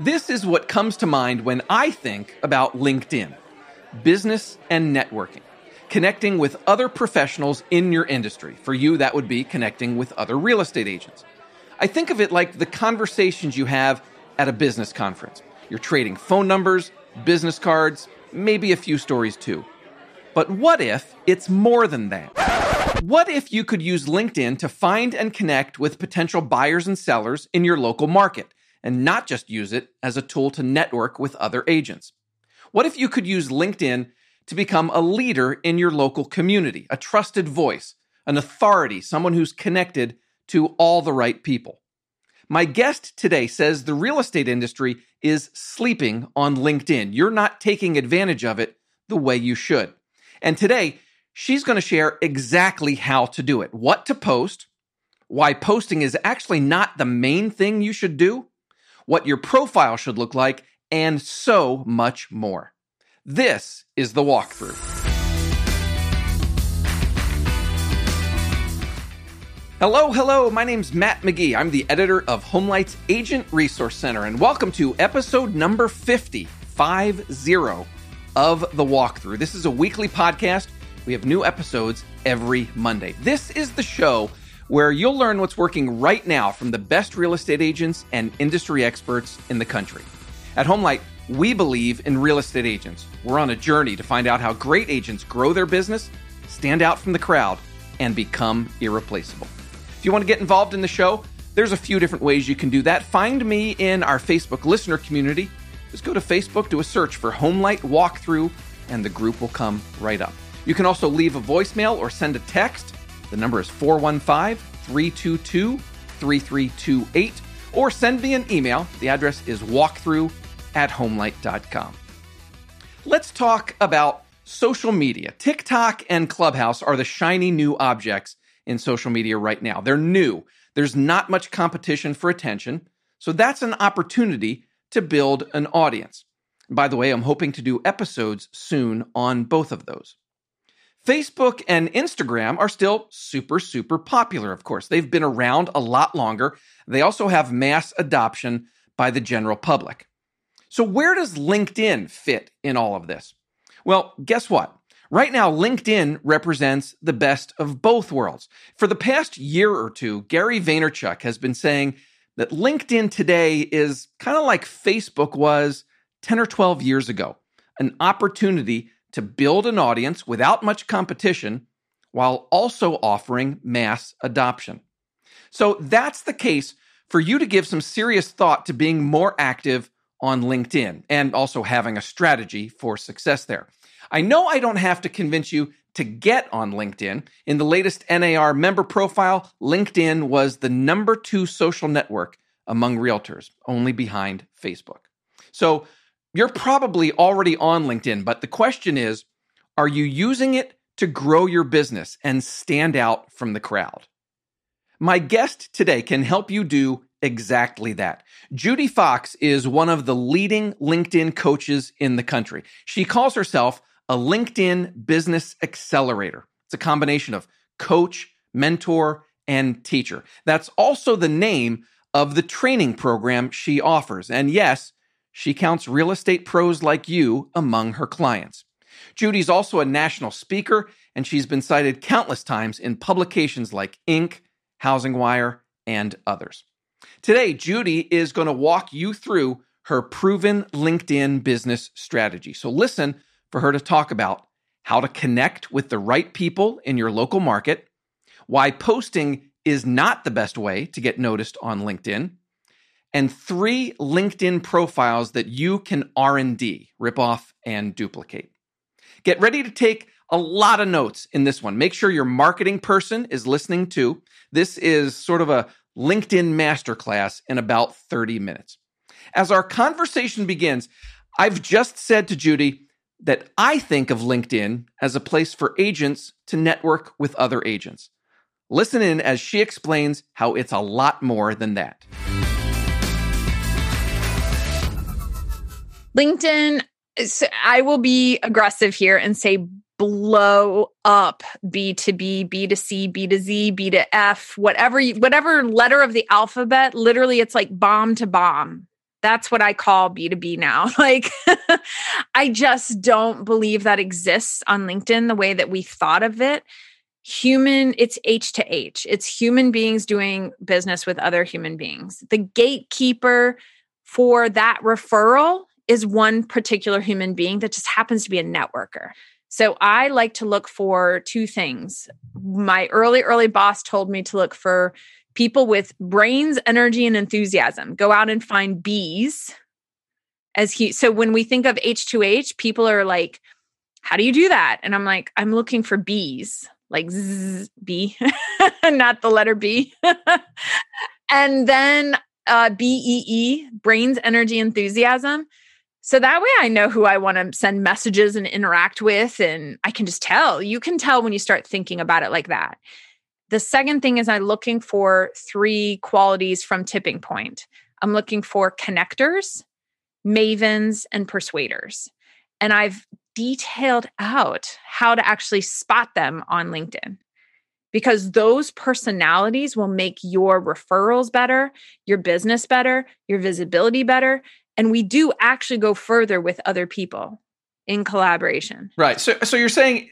This is what comes to mind when I think about LinkedIn business and networking, connecting with other professionals in your industry. For you, that would be connecting with other real estate agents. I think of it like the conversations you have at a business conference. You're trading phone numbers, business cards, maybe a few stories too. But what if it's more than that? What if you could use LinkedIn to find and connect with potential buyers and sellers in your local market? And not just use it as a tool to network with other agents? What if you could use LinkedIn to become a leader in your local community, a trusted voice, an authority, someone who's connected to all the right people? My guest today says the real estate industry is sleeping on LinkedIn. You're not taking advantage of it the way you should. And today, she's going to share exactly how to do it, what to post, why posting is actually not the main thing you should do, what your profile should look like, and so much more. This is the walkthrough. Hello, hello. My name's Matt McGee. I'm the editor of HomeLight's Agent Resource Center, and welcome to episode number 50, 50 of the walkthrough. This is a weekly podcast. We have new episodes every Monday. This is the show where you'll learn what's working right now from the best real estate agents and industry experts in the country. At HomeLight, we believe in real estate agents. We're on a journey to find out how great agents grow their business, stand out from the crowd, and become irreplaceable. If you want to get involved in the show, there's a few different ways you can do that. Find me in our Facebook listener community. Just go to Facebook, do a search for HomeLight Walkthrough, and the group will come right up. You can also leave a voicemail or send a text the number is 415 322 3328, or send me an email. The address is walkthrough at homelight.com. Let's talk about social media. TikTok and Clubhouse are the shiny new objects in social media right now. They're new, there's not much competition for attention. So that's an opportunity to build an audience. By the way, I'm hoping to do episodes soon on both of those. Facebook and Instagram are still super, super popular, of course. They've been around a lot longer. They also have mass adoption by the general public. So, where does LinkedIn fit in all of this? Well, guess what? Right now, LinkedIn represents the best of both worlds. For the past year or two, Gary Vaynerchuk has been saying that LinkedIn today is kind of like Facebook was 10 or 12 years ago an opportunity to build an audience without much competition while also offering mass adoption. So that's the case for you to give some serious thought to being more active on LinkedIn and also having a strategy for success there. I know I don't have to convince you to get on LinkedIn. In the latest NAR member profile, LinkedIn was the number two social network among realtors, only behind Facebook. So you're probably already on LinkedIn, but the question is are you using it to grow your business and stand out from the crowd? My guest today can help you do exactly that. Judi Fox is one of the leading LinkedIn coaches in the country. She calls herself a LinkedIn business accelerator. It's a combination of coach, mentor, and teacher. That's also the name of the training program she offers. And yes, she counts real estate pros like you among her clients. Judi's also a national speaker, and she's been cited countless times in publications like Inc., Housing Wire, and others. Today, Judi is going to walk you through her proven LinkedIn business strategy. So listen for her to talk about how to connect with the right people in your local market, why posting is not the best way to get noticed on LinkedIn, and three LinkedIn profiles that you can R&D, rip off and duplicate. Get ready to take a lot of notes in this one. Make sure your marketing person is listening too. This is sort of a LinkedIn masterclass in about 30 minutes. As our conversation begins, I've just said to Judi that I think of LinkedIn as a place for agents to network with other agents. Listen in as she explains how it's a lot more than that. LinkedIn, I will be aggressive here and say blow up B2B, B2C, B to Z, B to F, whatever you, whatever letter of the alphabet, literally it's like bomb to bomb. That's what I call B2B now. Like, I just don't believe that exists on LinkedIn the way that we thought of it. Human, it's H to H, it's human beings doing business with other human beings. The gatekeeper for that referral is one particular human being that just happens to be a networker. So I like to look for two things. My early, early boss told me to look for people with brains, energy, and enthusiasm. Go out and find bees. As he, so when we think of H2H, people are like, how do you do that? And I'm like, I'm looking for bees, like Z, B, not the letter B. and then uh, BEE, brains, energy, enthusiasm. So that way I know who I want to send messages and interact with. And I can just tell. You can tell when you start thinking about it like that. The second thing is I'm looking for three qualities from Tipping Point. I'm looking for connectors, mavens, and persuaders. And I've detailed out how to actually spot them on LinkedIn because those personalities will make your referrals better, your business better, your visibility better. And we do actually go further with other people in collaboration. Right. So, so you're saying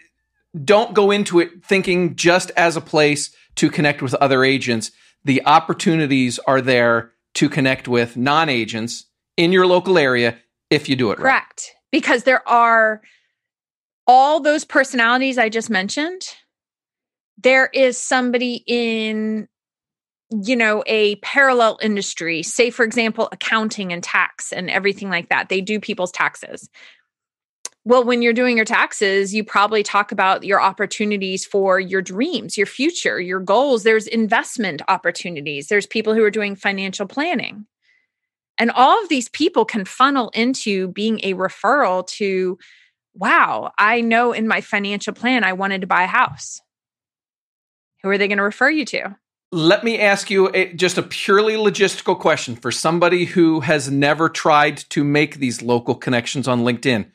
don't go into it thinking just as a place to connect with other agents. The opportunities are there to connect with non agents in your local area if you do it Correct. right. Correct. Because there are all those personalities I just mentioned. There is somebody in you know a parallel industry say for example accounting and tax and everything like that they do people's taxes well, when you're doing your taxes, you probably talk about your opportunities for your dreams, your future, your goals. There's investment opportunities. There's people who are doing financial planning. And all of these people can funnel into being a referral to, wow, I know in my financial plan I wanted to buy a house. Who are they going to refer you to? Let me ask you a, just a purely logistical question for somebody who has never tried to make these local connections on LinkedIn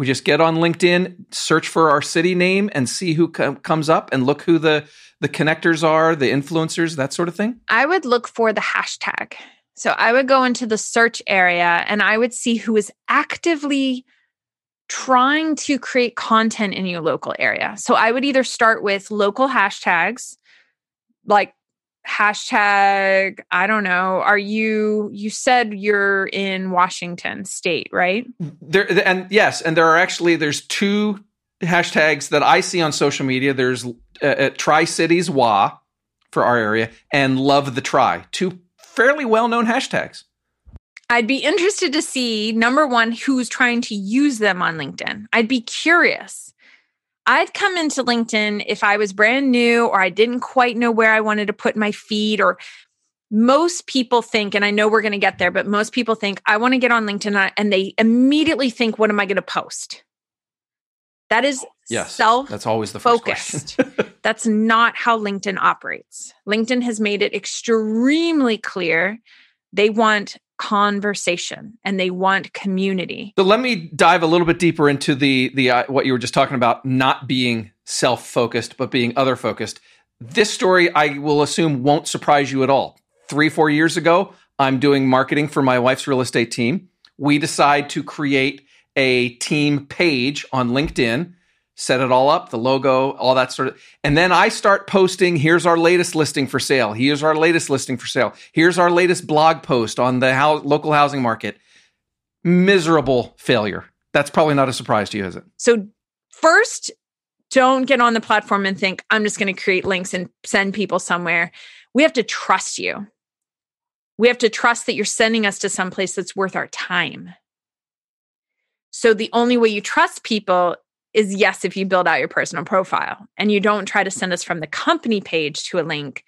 we just get on LinkedIn, search for our city name, and see who com- comes up, and look who the the connectors are, the influencers, that sort of thing. I would look for the hashtag. So I would go into the search area, and I would see who is actively trying to create content in your local area. So I would either start with local hashtags like hashtag i don't know. Are you you said you're in washington state right? There and yes and there are actually there's two hashtags that i see on social media. There's uh, uh, tri cities wa for our area and love the try two fairly well-known hashtags. I'd be interested to see number one who's trying to use them on linkedin. I'd be curious I'd come into LinkedIn if I was brand new or I didn't quite know where I wanted to put my feed or most people think, and I know we're going to get there, but most people think, I want to get on LinkedIn and they immediately think, what am I going to post? That is yes, self that's always the focused. that's not how LinkedIn operates. LinkedIn has made it extremely clear they want conversation and they want community. So let me dive a little bit deeper into the the uh, what you were just talking about not being self-focused but being other focused. This story I will assume won't surprise you at all. 3 4 years ago, I'm doing marketing for my wife's real estate team. We decide to create a team page on LinkedIn set it all up, the logo, all that sort of. And then I start posting, here's our latest listing for sale. Here's our latest listing for sale. Here's our latest blog post on the how, local housing market. Miserable failure. That's probably not a surprise to you, is it? So, first, don't get on the platform and think, I'm just going to create links and send people somewhere. We have to trust you. We have to trust that you're sending us to some place that's worth our time. So, the only way you trust people is yes, if you build out your personal profile and you don't try to send us from the company page to a link.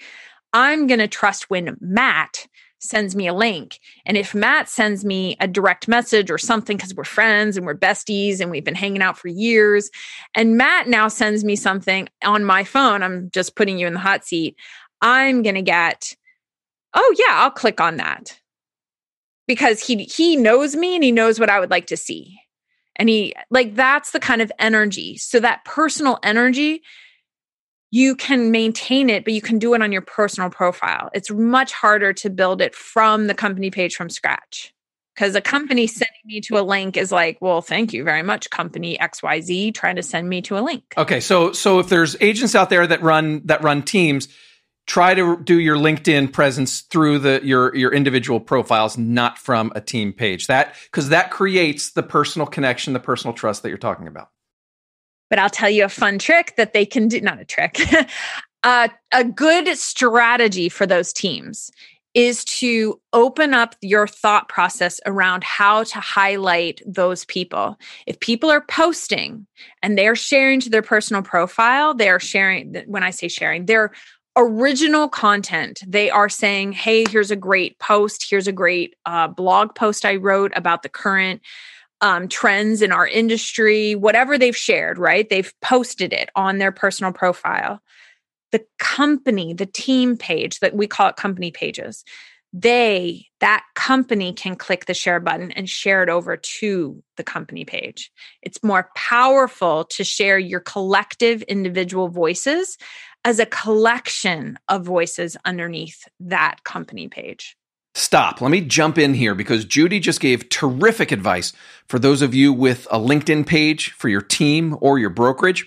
I'm going to trust when Matt sends me a link. And if Matt sends me a direct message or something, because we're friends and we're besties and we've been hanging out for years, and Matt now sends me something on my phone, I'm just putting you in the hot seat. I'm going to get, oh, yeah, I'll click on that because he he knows me and he knows what I would like to see. And he, like, that's the kind of energy. So, that personal energy, you can maintain it, but you can do it on your personal profile. It's much harder to build it from the company page from scratch. because a company sending me to a link is like, well, thank you very much, company XYZ trying to send me to a link. Okay, so so if there's agents out there that run that run teams, try to do your LinkedIn presence through the your your individual profiles, not from a team page. That because that creates the personal connection, the personal trust that you're talking about. But I'll tell you a fun trick that they can do, not a trick. uh, a good strategy for those teams is to open up your thought process around how to highlight those people. If people are posting and they're sharing to their personal profile, they're sharing, when I say sharing, they're original content. They are saying, hey, here's a great post. Here's a great uh, blog post I wrote about the current um, trends in our industry, whatever they've shared, right? They've posted it on their personal profile the company, the team page that we call it company pages, they, that company can click the share button and share it over to the company page. It's more powerful to share your collective individual voices as a collection of voices underneath that company page. Stop. Let me jump in here because Judi just gave terrific advice for those of you with a LinkedIn page for your team or your brokerage.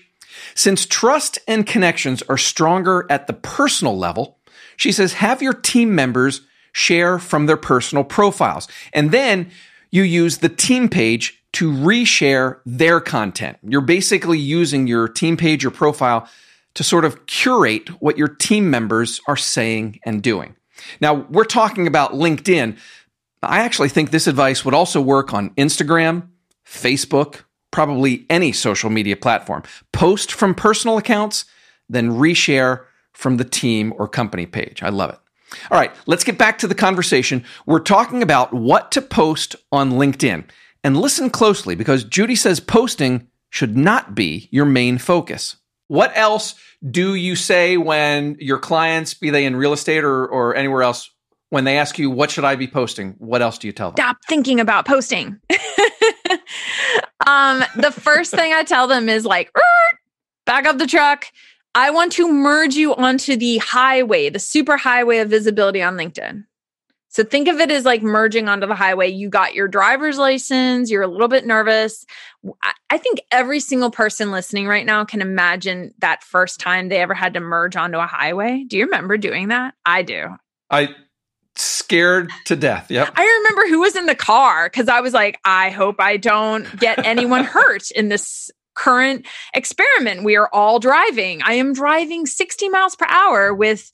Since trust and connections are stronger at the personal level, she says have your team members share from their personal profiles. And then you use the team page to reshare their content. You're basically using your team page or profile to sort of curate what your team members are saying and doing. Now, we're talking about LinkedIn. I actually think this advice would also work on Instagram, Facebook, probably any social media platform. Post from personal accounts, then reshare from the team or company page. I love it. All right, let's get back to the conversation. We're talking about what to post on LinkedIn. And listen closely because Judi says posting should not be your main focus. What else do you say when your clients, be they in real estate or, or anywhere else, when they ask you, what should I be posting? What else do you tell them? Stop thinking about posting. um, the first thing I tell them is like, back up the truck. I want to merge you onto the highway, the super highway of visibility on LinkedIn. So think of it as like merging onto the highway. You got your driver's license, you're a little bit nervous. I think every single person listening right now can imagine that first time they ever had to merge onto a highway. Do you remember doing that? I do. I scared to death. Yep. I remember who was in the car because I was like, I hope I don't get anyone hurt in this current experiment. We are all driving. I am driving 60 miles per hour with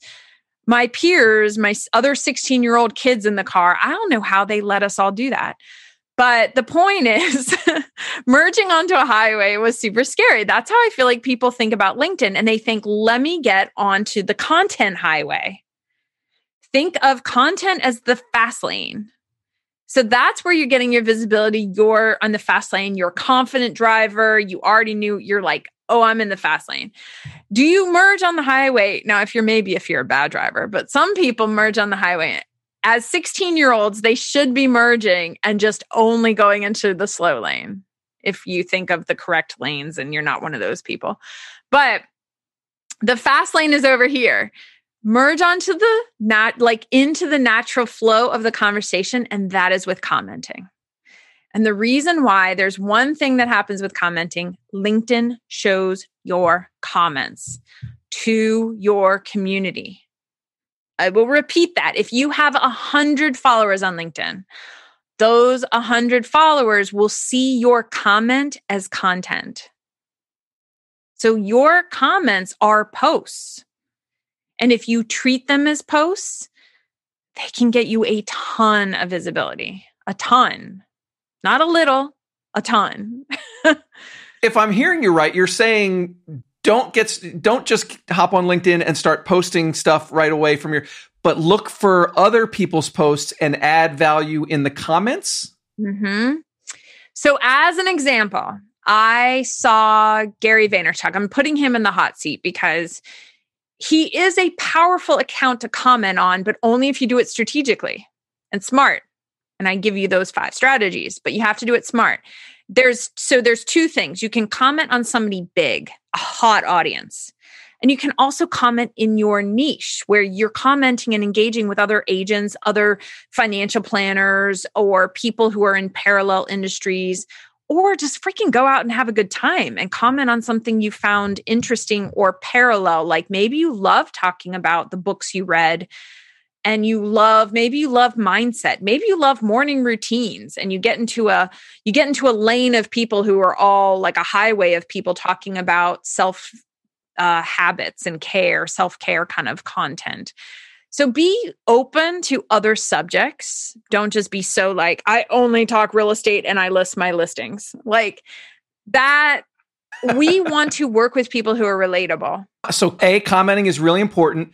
my peers, my other 16 year old kids in the car. I don't know how they let us all do that. But the point is, merging onto a highway was super scary. That's how I feel like people think about LinkedIn and they think, let me get onto the content highway think of content as the fast lane. So that's where you're getting your visibility. You're on the fast lane, you're a confident driver. You already knew you're like, oh, I'm in the fast lane. Do you merge on the highway? Now, if you're maybe if you're a bad driver, but some people merge on the highway. As 16 year olds, they should be merging and just only going into the slow lane if you think of the correct lanes and you're not one of those people. But the fast lane is over here merge onto the not like into the natural flow of the conversation and that is with commenting and the reason why there's one thing that happens with commenting. Linkedin shows your comments to your community. I will repeat that. If you have a hundred followers on linkedin those a hundred followers will see your comment as content. So your comments are posts. And if you treat them as posts, they can get you a ton of visibility, a ton, not a little, a ton. if I'm hearing you right, you're saying don't get don't just hop on LinkedIn and start posting stuff right away from your but look for other people's posts and add value in the comments. Mm-hmm. So, as an example, I saw Gary Vaynerchuk. I'm putting him in the hot seat because he is a powerful account to comment on, but only if you do it strategically and smart. And I give you those five strategies, but you have to do it smart. There's so there's two things. You can comment on somebody big, a hot audience. And you can also comment in your niche where you're commenting and engaging with other agents, other financial planners, or people who are in parallel industries or just freaking go out and have a good time and comment on something you found interesting or parallel. Like maybe you love talking about the books you read and you love maybe you love mindset maybe you love morning routines and you get into a you get into a lane of people who are all like a highway of people talking about self uh, habits and care self-care kind of content. So be open to other subjects. Don't just be so like i only talk real estate and i list my listings. Like that we want to work with people who are relatable so a commenting is really important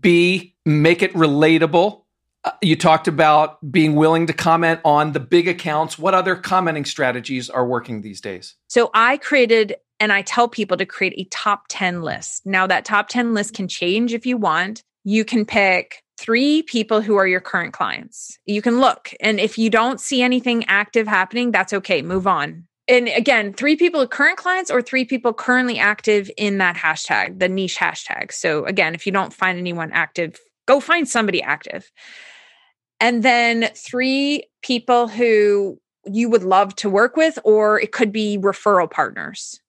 b make it relatable. Uh, you talked about being willing to comment on the big accounts. What other commenting strategies are working these days? So I created and I tell people to create a top 10 list. Now, that top 10 list can change if you want. You can pick three people who are your current clients. You can look, and if you don't see anything active happening, that's okay. Move on. And again, three people current clients or three people currently active in that hashtag, the niche hashtag. So again, if you don't find anyone active, Go find somebody active. And then three people who you would love to work with, or it could be referral partners.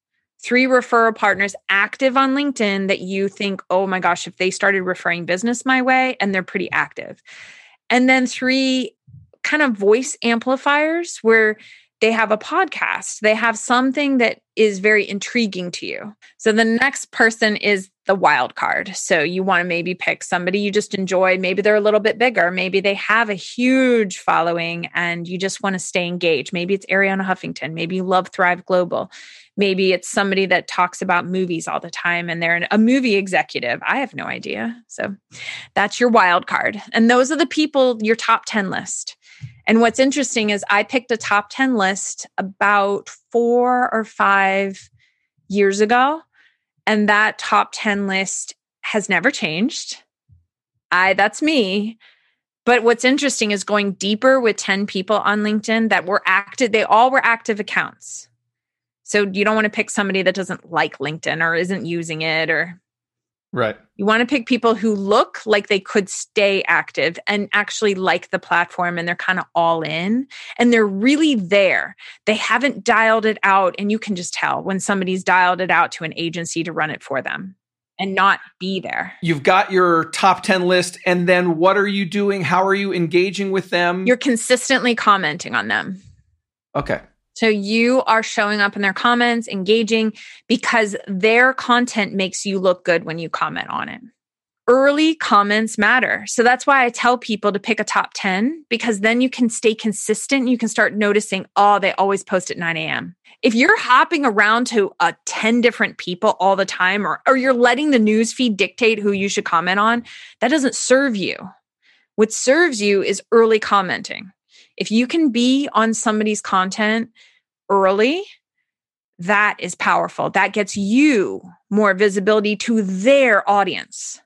Three referral partners active on LinkedIn that you think, oh my gosh, if they started referring business my way and they're pretty active. And then three kind of voice amplifiers where they have a podcast, they have something that is very intriguing to you. So the next person is the wild card. So you want to maybe pick somebody you just enjoy. Maybe they're a little bit bigger. Maybe they have a huge following and you just want to stay engaged. Maybe it's Arianna Huffington. Maybe you love Thrive Global. Maybe it's somebody that talks about movies all the time and they're a movie executive. I have no idea. So that's your wild card. And those are the people, your top 10 list. And what's interesting is I picked a top 10 list about four or five years ago. And that top 10 list has never changed. I, that's me. But what's interesting is going deeper with 10 people on LinkedIn that were active, they all were active accounts. So you don't want to pick somebody that doesn't like LinkedIn or isn't using it or Right. You want to pick people who look like they could stay active and actually like the platform and they're kind of all in and they're really there. They haven't dialed it out. And you can just tell when somebody's dialed it out to an agency to run it for them and not be there. You've got your top 10 list. And then what are you doing? How are you engaging with them? You're consistently commenting on them. Okay. So you are showing up in their comments, engaging because their content makes you look good when you comment on it. Early comments matter. So that's why I tell people to pick a top 10 because then you can stay consistent. You can start noticing, oh, they always post at 9 a.m. If you're hopping around to uh, 10 different people all the time, or, or you're letting the news feed dictate who you should comment on, that doesn't serve you. What serves you is early commenting. If you can be on somebody's content early, that is powerful. That gets you more visibility to their audience.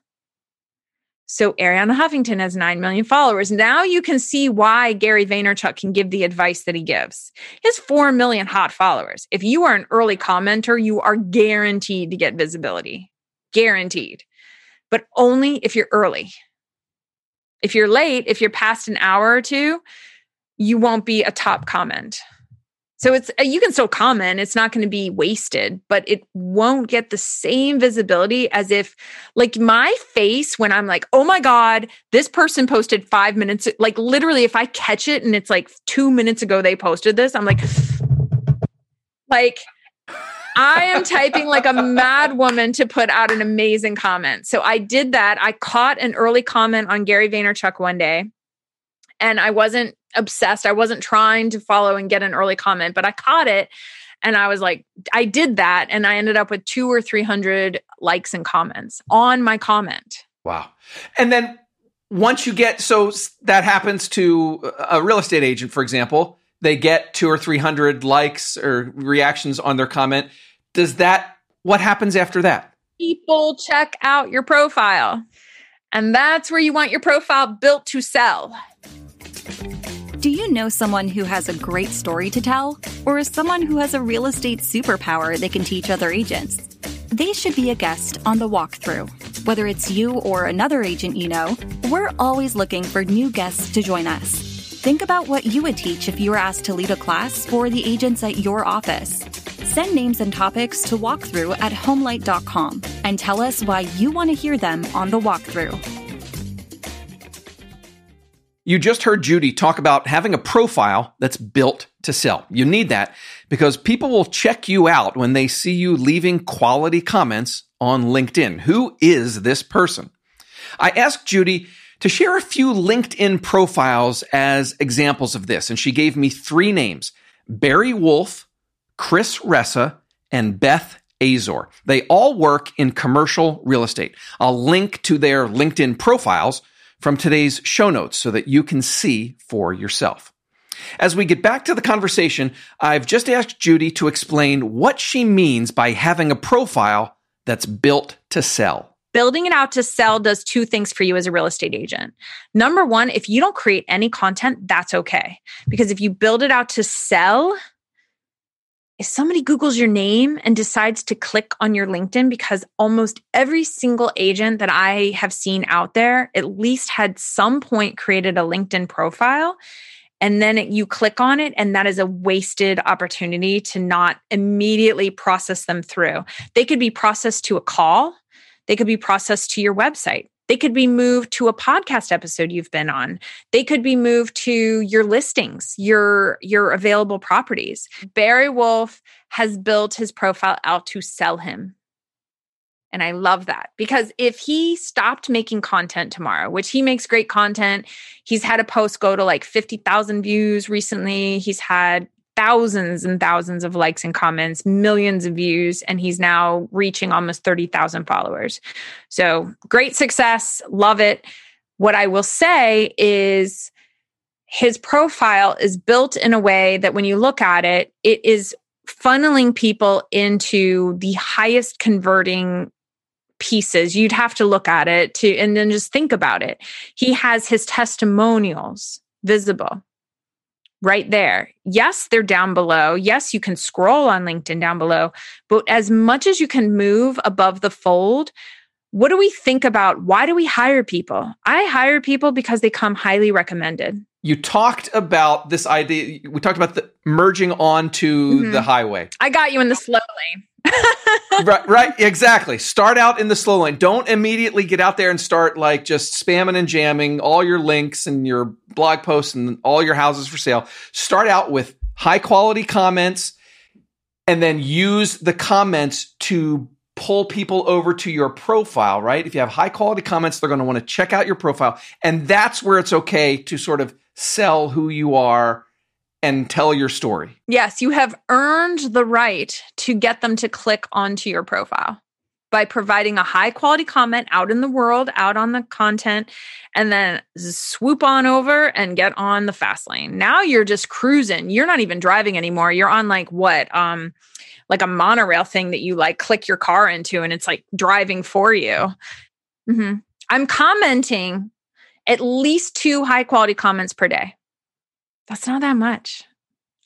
So Arianna Huffington has 9 million followers. Now you can see why Gary Vaynerchuk can give the advice that he gives. Has 4 million hot followers. If you are an early commenter, you are guaranteed to get visibility. Guaranteed. But only if you're early. If you're late, if you're past an hour or two, you won't be a top comment. So it's uh, you can still comment, it's not going to be wasted, but it won't get the same visibility as if like my face when I'm like, "Oh my god, this person posted 5 minutes like literally if I catch it and it's like 2 minutes ago they posted this, I'm like like I am typing like a mad woman to put out an amazing comment. So I did that. I caught an early comment on Gary Vaynerchuk one day and I wasn't obsessed. I wasn't trying to follow and get an early comment, but I caught it. And I was like, I did that. And I ended up with two or 300 likes and comments on my comment. Wow. And then once you get, so that happens to a real estate agent, for example, they get two or 300 likes or reactions on their comment. Does that, what happens after that? People check out your profile. And that's where you want your profile built to sell. Do you know someone who has a great story to tell? Or is someone who has a real estate superpower they can teach other agents? they should be a guest on the walkthrough. Whether it's you or another agent you know, we're always looking for new guests to join us. Think about what you would teach if you were asked to lead a class for the agents at your office. Send names and topics to walkthrough at homelight.com and tell us why you want to hear them on the walkthrough. You just heard Judi talk about having a profile that's built to sell. You need that because people will check you out when they see you leaving quality comments on LinkedIn. Who is this person? I asked Judi to share a few LinkedIn profiles as examples of this, and she gave me three names Barry Wolfe, Chris Ressa, and Beth Azor. They all work in commercial real estate. I'll link to their LinkedIn profiles from today's show notes so that you can see for yourself. As we get back to the conversation, I've just asked Judi to explain what she means by having a profile that's built to sell. Building it out to sell does two things for you as a real estate agent. Number one, if you don't create any content, that's okay. Because if you build it out to sell, if somebody Googles your name and decides to click on your LinkedIn, because almost every single agent that I have seen out there at least had some point created a LinkedIn profile. And then it, you click on it, and that is a wasted opportunity to not immediately process them through. They could be processed to a call, they could be processed to your website. They could be moved to a podcast episode you've been on. They could be moved to your listings, your your available properties. Barry Wolfe has built his profile out to sell him. And I love that because if he stopped making content tomorrow, which he makes great content, he's had a post go to like 50,000 views recently. He's had thousands and thousands of likes and comments, millions of views, and he's now reaching almost 30,000 followers. So great success. Love it. What I will say is his profile is built in a way that when you look at it, it is funneling people into the highest converting pieces. You'd have to look at it to, and then just think about it. He has his testimonials visible right there. Yes, they're down below. Yes, you can scroll on LinkedIn down below, but as much as you can move above the fold, what do we think about why do we hire people? I hire people because they come highly recommended. You talked about this idea. We talked about the merging onto mm-hmm. the highway. I got you in the slow lane. Right, right, exactly. Start out in the slow lane. Don't immediately get out there and start like just spamming and jamming all your links and your blog posts and all your houses for sale. Start out with high quality comments and then use the comments to pull people over to your profile, right? If you have high quality comments, they're going to want to check out your profile. And that's where it's okay to sort of sell who you are and tell your story. Yes, you have earned the right to get them to click onto your profile by providing a high quality comment out in the world, out on the content, and then swoop on over and get on the fast lane. Now you're just cruising. You're not even driving anymore. You're on like what? Um like a monorail thing that you like click your car into and it's like driving for you. Mm-hmm. I'm commenting at least two high quality comments per day. That's not that much.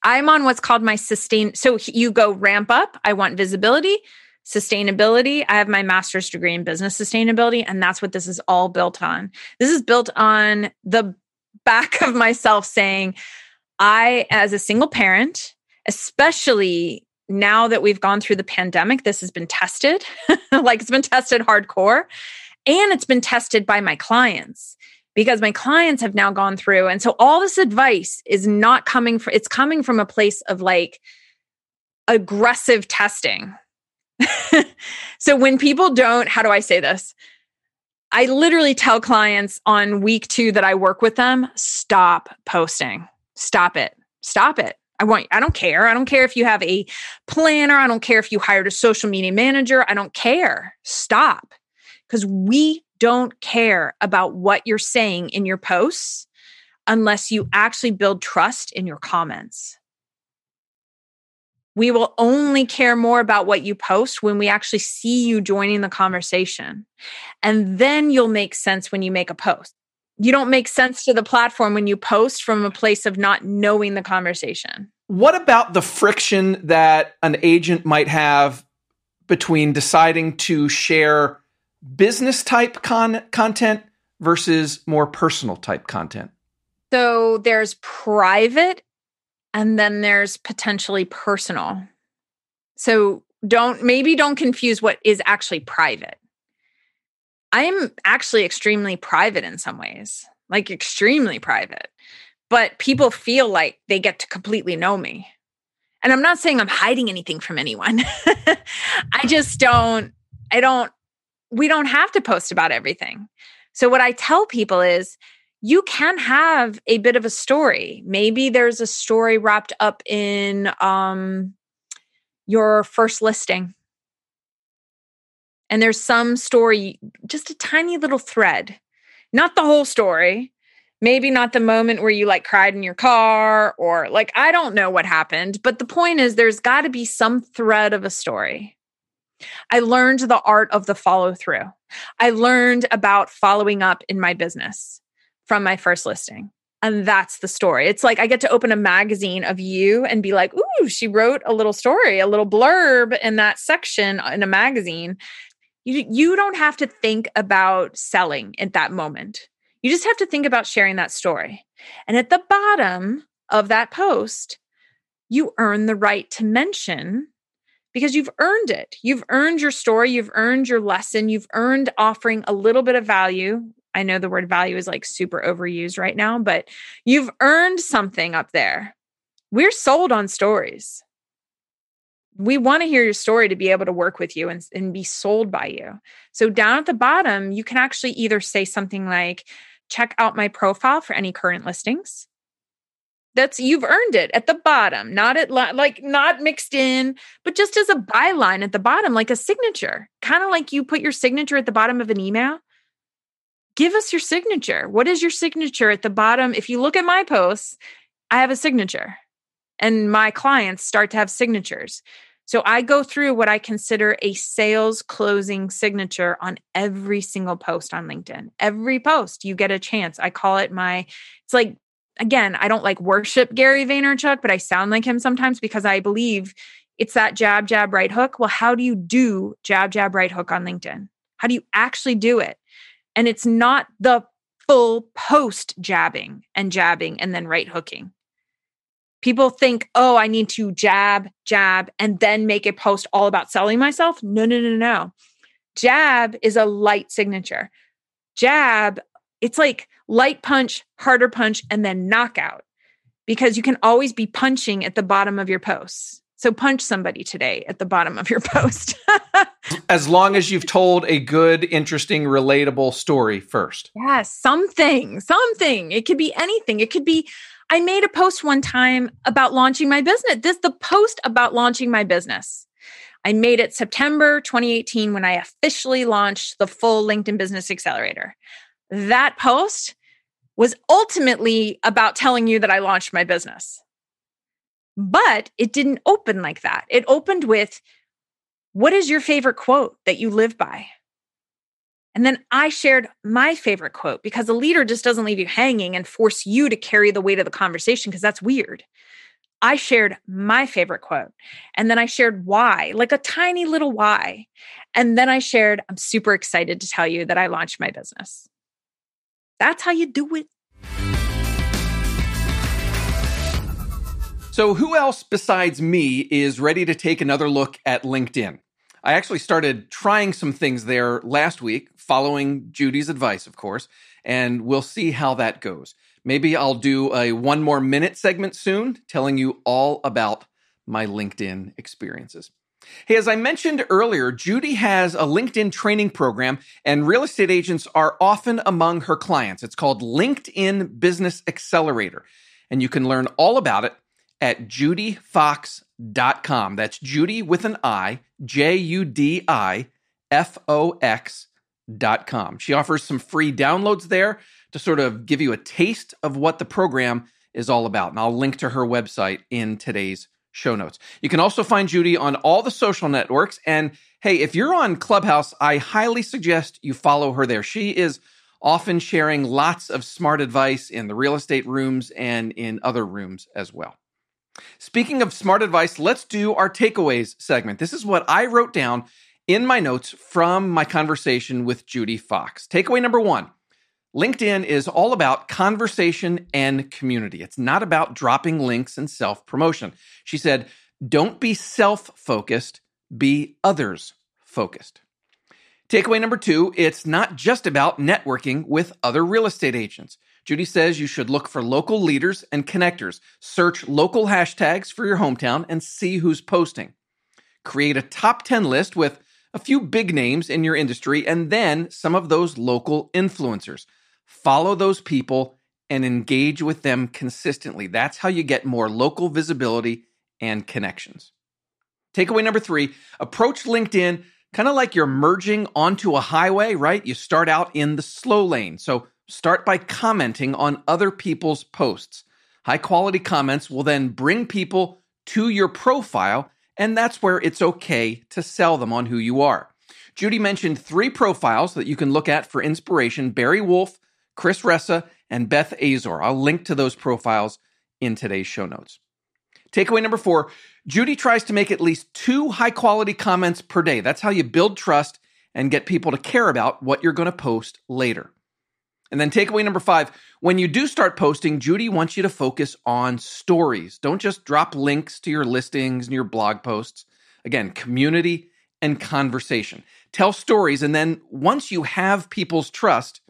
I'm on what's called my sustain. So you go ramp up. I want visibility, sustainability. I have my master's degree in business sustainability, and that's what this is all built on. This is built on the back of myself saying, I, as a single parent, especially now that we've gone through the pandemic, this has been tested. like it's been tested hardcore and it's been tested by my clients because my clients have now gone through. And so all this advice is not coming from it's coming from a place of like aggressive testing. So when people don't how do i say this? I literally tell clients on week 2 that i work with them stop posting. Stop it. Stop it. I want I don't care. I don't care if you have a planner, I don't care if you hired a social media manager, I don't care. Stop. Cuz we don't care about what you're saying in your posts unless you actually build trust in your comments. We will only care more about what you post when we actually see you joining the conversation. And then you'll make sense when you make a post. You don't make sense to the platform when you post from a place of not knowing the conversation. What about the friction that an agent might have between deciding to share business type con- content versus more personal type content? So there's private and then there's potentially personal. So don't maybe don't confuse what is actually private. I'm actually extremely private in some ways, like extremely private. But people feel like they get to completely know me. And I'm not saying I'm hiding anything from anyone. I just don't, I don't, we don't have to post about everything. So, what I tell people is you can have a bit of a story. Maybe there's a story wrapped up in um, your first listing. And there's some story, just a tiny little thread, not the whole story. Maybe not the moment where you like cried in your car or like, I don't know what happened. But the point is, there's got to be some thread of a story. I learned the art of the follow through. I learned about following up in my business from my first listing. And that's the story. It's like I get to open a magazine of you and be like, ooh, she wrote a little story, a little blurb in that section in a magazine. You, you don't have to think about selling at that moment. You just have to think about sharing that story. And at the bottom of that post, you earn the right to mention because you've earned it. You've earned your story, you've earned your lesson, you've earned offering a little bit of value. I know the word value is like super overused right now, but you've earned something up there. We're sold on stories. We want to hear your story to be able to work with you and, and be sold by you. So, down at the bottom, you can actually either say something like, check out my profile for any current listings that's you've earned it at the bottom not at like not mixed in but just as a byline at the bottom like a signature kind of like you put your signature at the bottom of an email. Give us your signature. What is your signature at the bottom? If you look at my posts i have a signature and my clients start to have signatures. So i go through what i consider a sales closing signature on every single post on linkedin. Every post you get a chance. I call it my it's like again, I don't like worship Gary Vaynerchuk, but I sound like him sometimes because I believe it's that jab, jab, right hook. Well, how do you do jab, jab, right hook on LinkedIn? How do you actually do it? And it's not the full post jabbing and jabbing and then right hooking. People think, oh, I need to jab, jab, and then make a post all about selling myself. No, no, no, no. Jab is a light signature. Jab it's like light punch, harder punch, and then knockout because you can always be punching at the bottom of your posts. So punch somebody today at the bottom of your post. as long as you've told a good, interesting, relatable story first. Yeah, something, something. It could be anything. It could be I made a post one time about launching my business. This the post about launching my business. I made it September 2018 when I officially launched the full LinkedIn Business Accelerator that post was ultimately about telling you that I launched my business. But it didn't open like that. It opened with, What is your favorite quote that you live by? And then I shared my favorite quote because a leader just doesn't leave you hanging and force you to carry the weight of the conversation because that's weird. I shared my favorite quote and then I shared why, like a tiny little why. And then I shared, I'm super excited to tell you that I launched my business. That's how you do it. So, who else besides me is ready to take another look at LinkedIn? I actually started trying some things there last week, following Judi's advice, of course, and we'll see how that goes. Maybe I'll do a one more minute segment soon telling you all about my LinkedIn experiences. Hey, as I mentioned earlier, Judi has a LinkedIn training program, and real estate agents are often among her clients. It's called LinkedIn Business Accelerator, and you can learn all about it at judifox.com. That's Judi with an I, J U D I F O X.com. She offers some free downloads there to sort of give you a taste of what the program is all about. And I'll link to her website in today's show notes. You can also find Judi on all the social networks. And hey, if you're on Clubhouse, I highly suggest you follow her there. She is often sharing lots of smart advice in the real estate rooms and in other rooms as well. Speaking of smart advice, let's do our takeaways segment. This is what I wrote down in my notes from my conversation with Judi Fox. Takeaway number one LinkedIn is all about conversation and community. It's not about dropping links and self promotion. She said, don't be self focused, be others focused. Takeaway number two it's not just about networking with other real estate agents. Judi says you should look for local leaders and connectors, search local hashtags for your hometown, and see who's posting. Create a top 10 list with a few big names in your industry and then some of those local influencers. Follow those people and engage with them consistently. That's how you get more local visibility and connections. Takeaway number three approach LinkedIn kind of like you're merging onto a highway, right? You start out in the slow lane. So start by commenting on other people's posts. High quality comments will then bring people to your profile, and that's where it's okay to sell them on who you are. Judi mentioned three profiles that you can look at for inspiration Barry Wolfe, Chris Ressa, and Beth Azor. I'll link to those profiles in today's show notes. Takeaway number four Judi tries to make at least two high quality comments per day. That's how you build trust and get people to care about what you're going to post later. And then takeaway number five when you do start posting, Judi wants you to focus on stories. Don't just drop links to your listings and your blog posts. Again, community and conversation. Tell stories. And then once you have people's trust,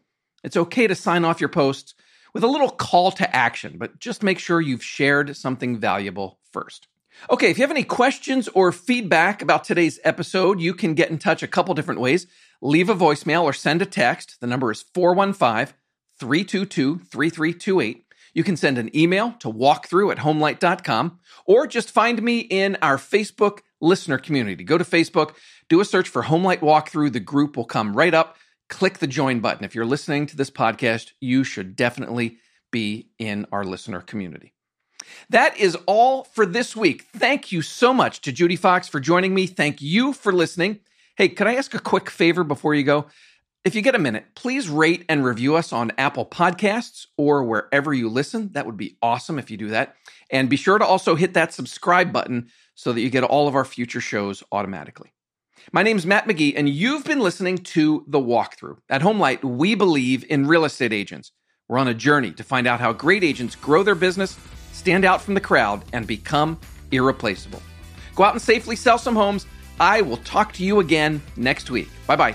it's okay to sign off your posts with a little call to action, but just make sure you've shared something valuable first. Okay, if you have any questions or feedback about today's episode, you can get in touch a couple different ways. Leave a voicemail or send a text. The number is 415 322 3328. You can send an email to walkthrough at homelight.com or just find me in our Facebook listener community. Go to Facebook, do a search for HomeLight Walkthrough. The group will come right up click the join button. If you're listening to this podcast, you should definitely be in our listener community. That is all for this week. Thank you so much to Judi Fox for joining me. Thank you for listening. Hey, could I ask a quick favor before you go? If you get a minute, please rate and review us on Apple Podcasts or wherever you listen. That would be awesome if you do that. And be sure to also hit that subscribe button so that you get all of our future shows automatically. My name's Matt McGee, and you've been listening to The Walkthrough. At HomeLight, we believe in real estate agents. We're on a journey to find out how great agents grow their business, stand out from the crowd, and become irreplaceable. Go out and safely sell some homes. I will talk to you again next week. Bye bye.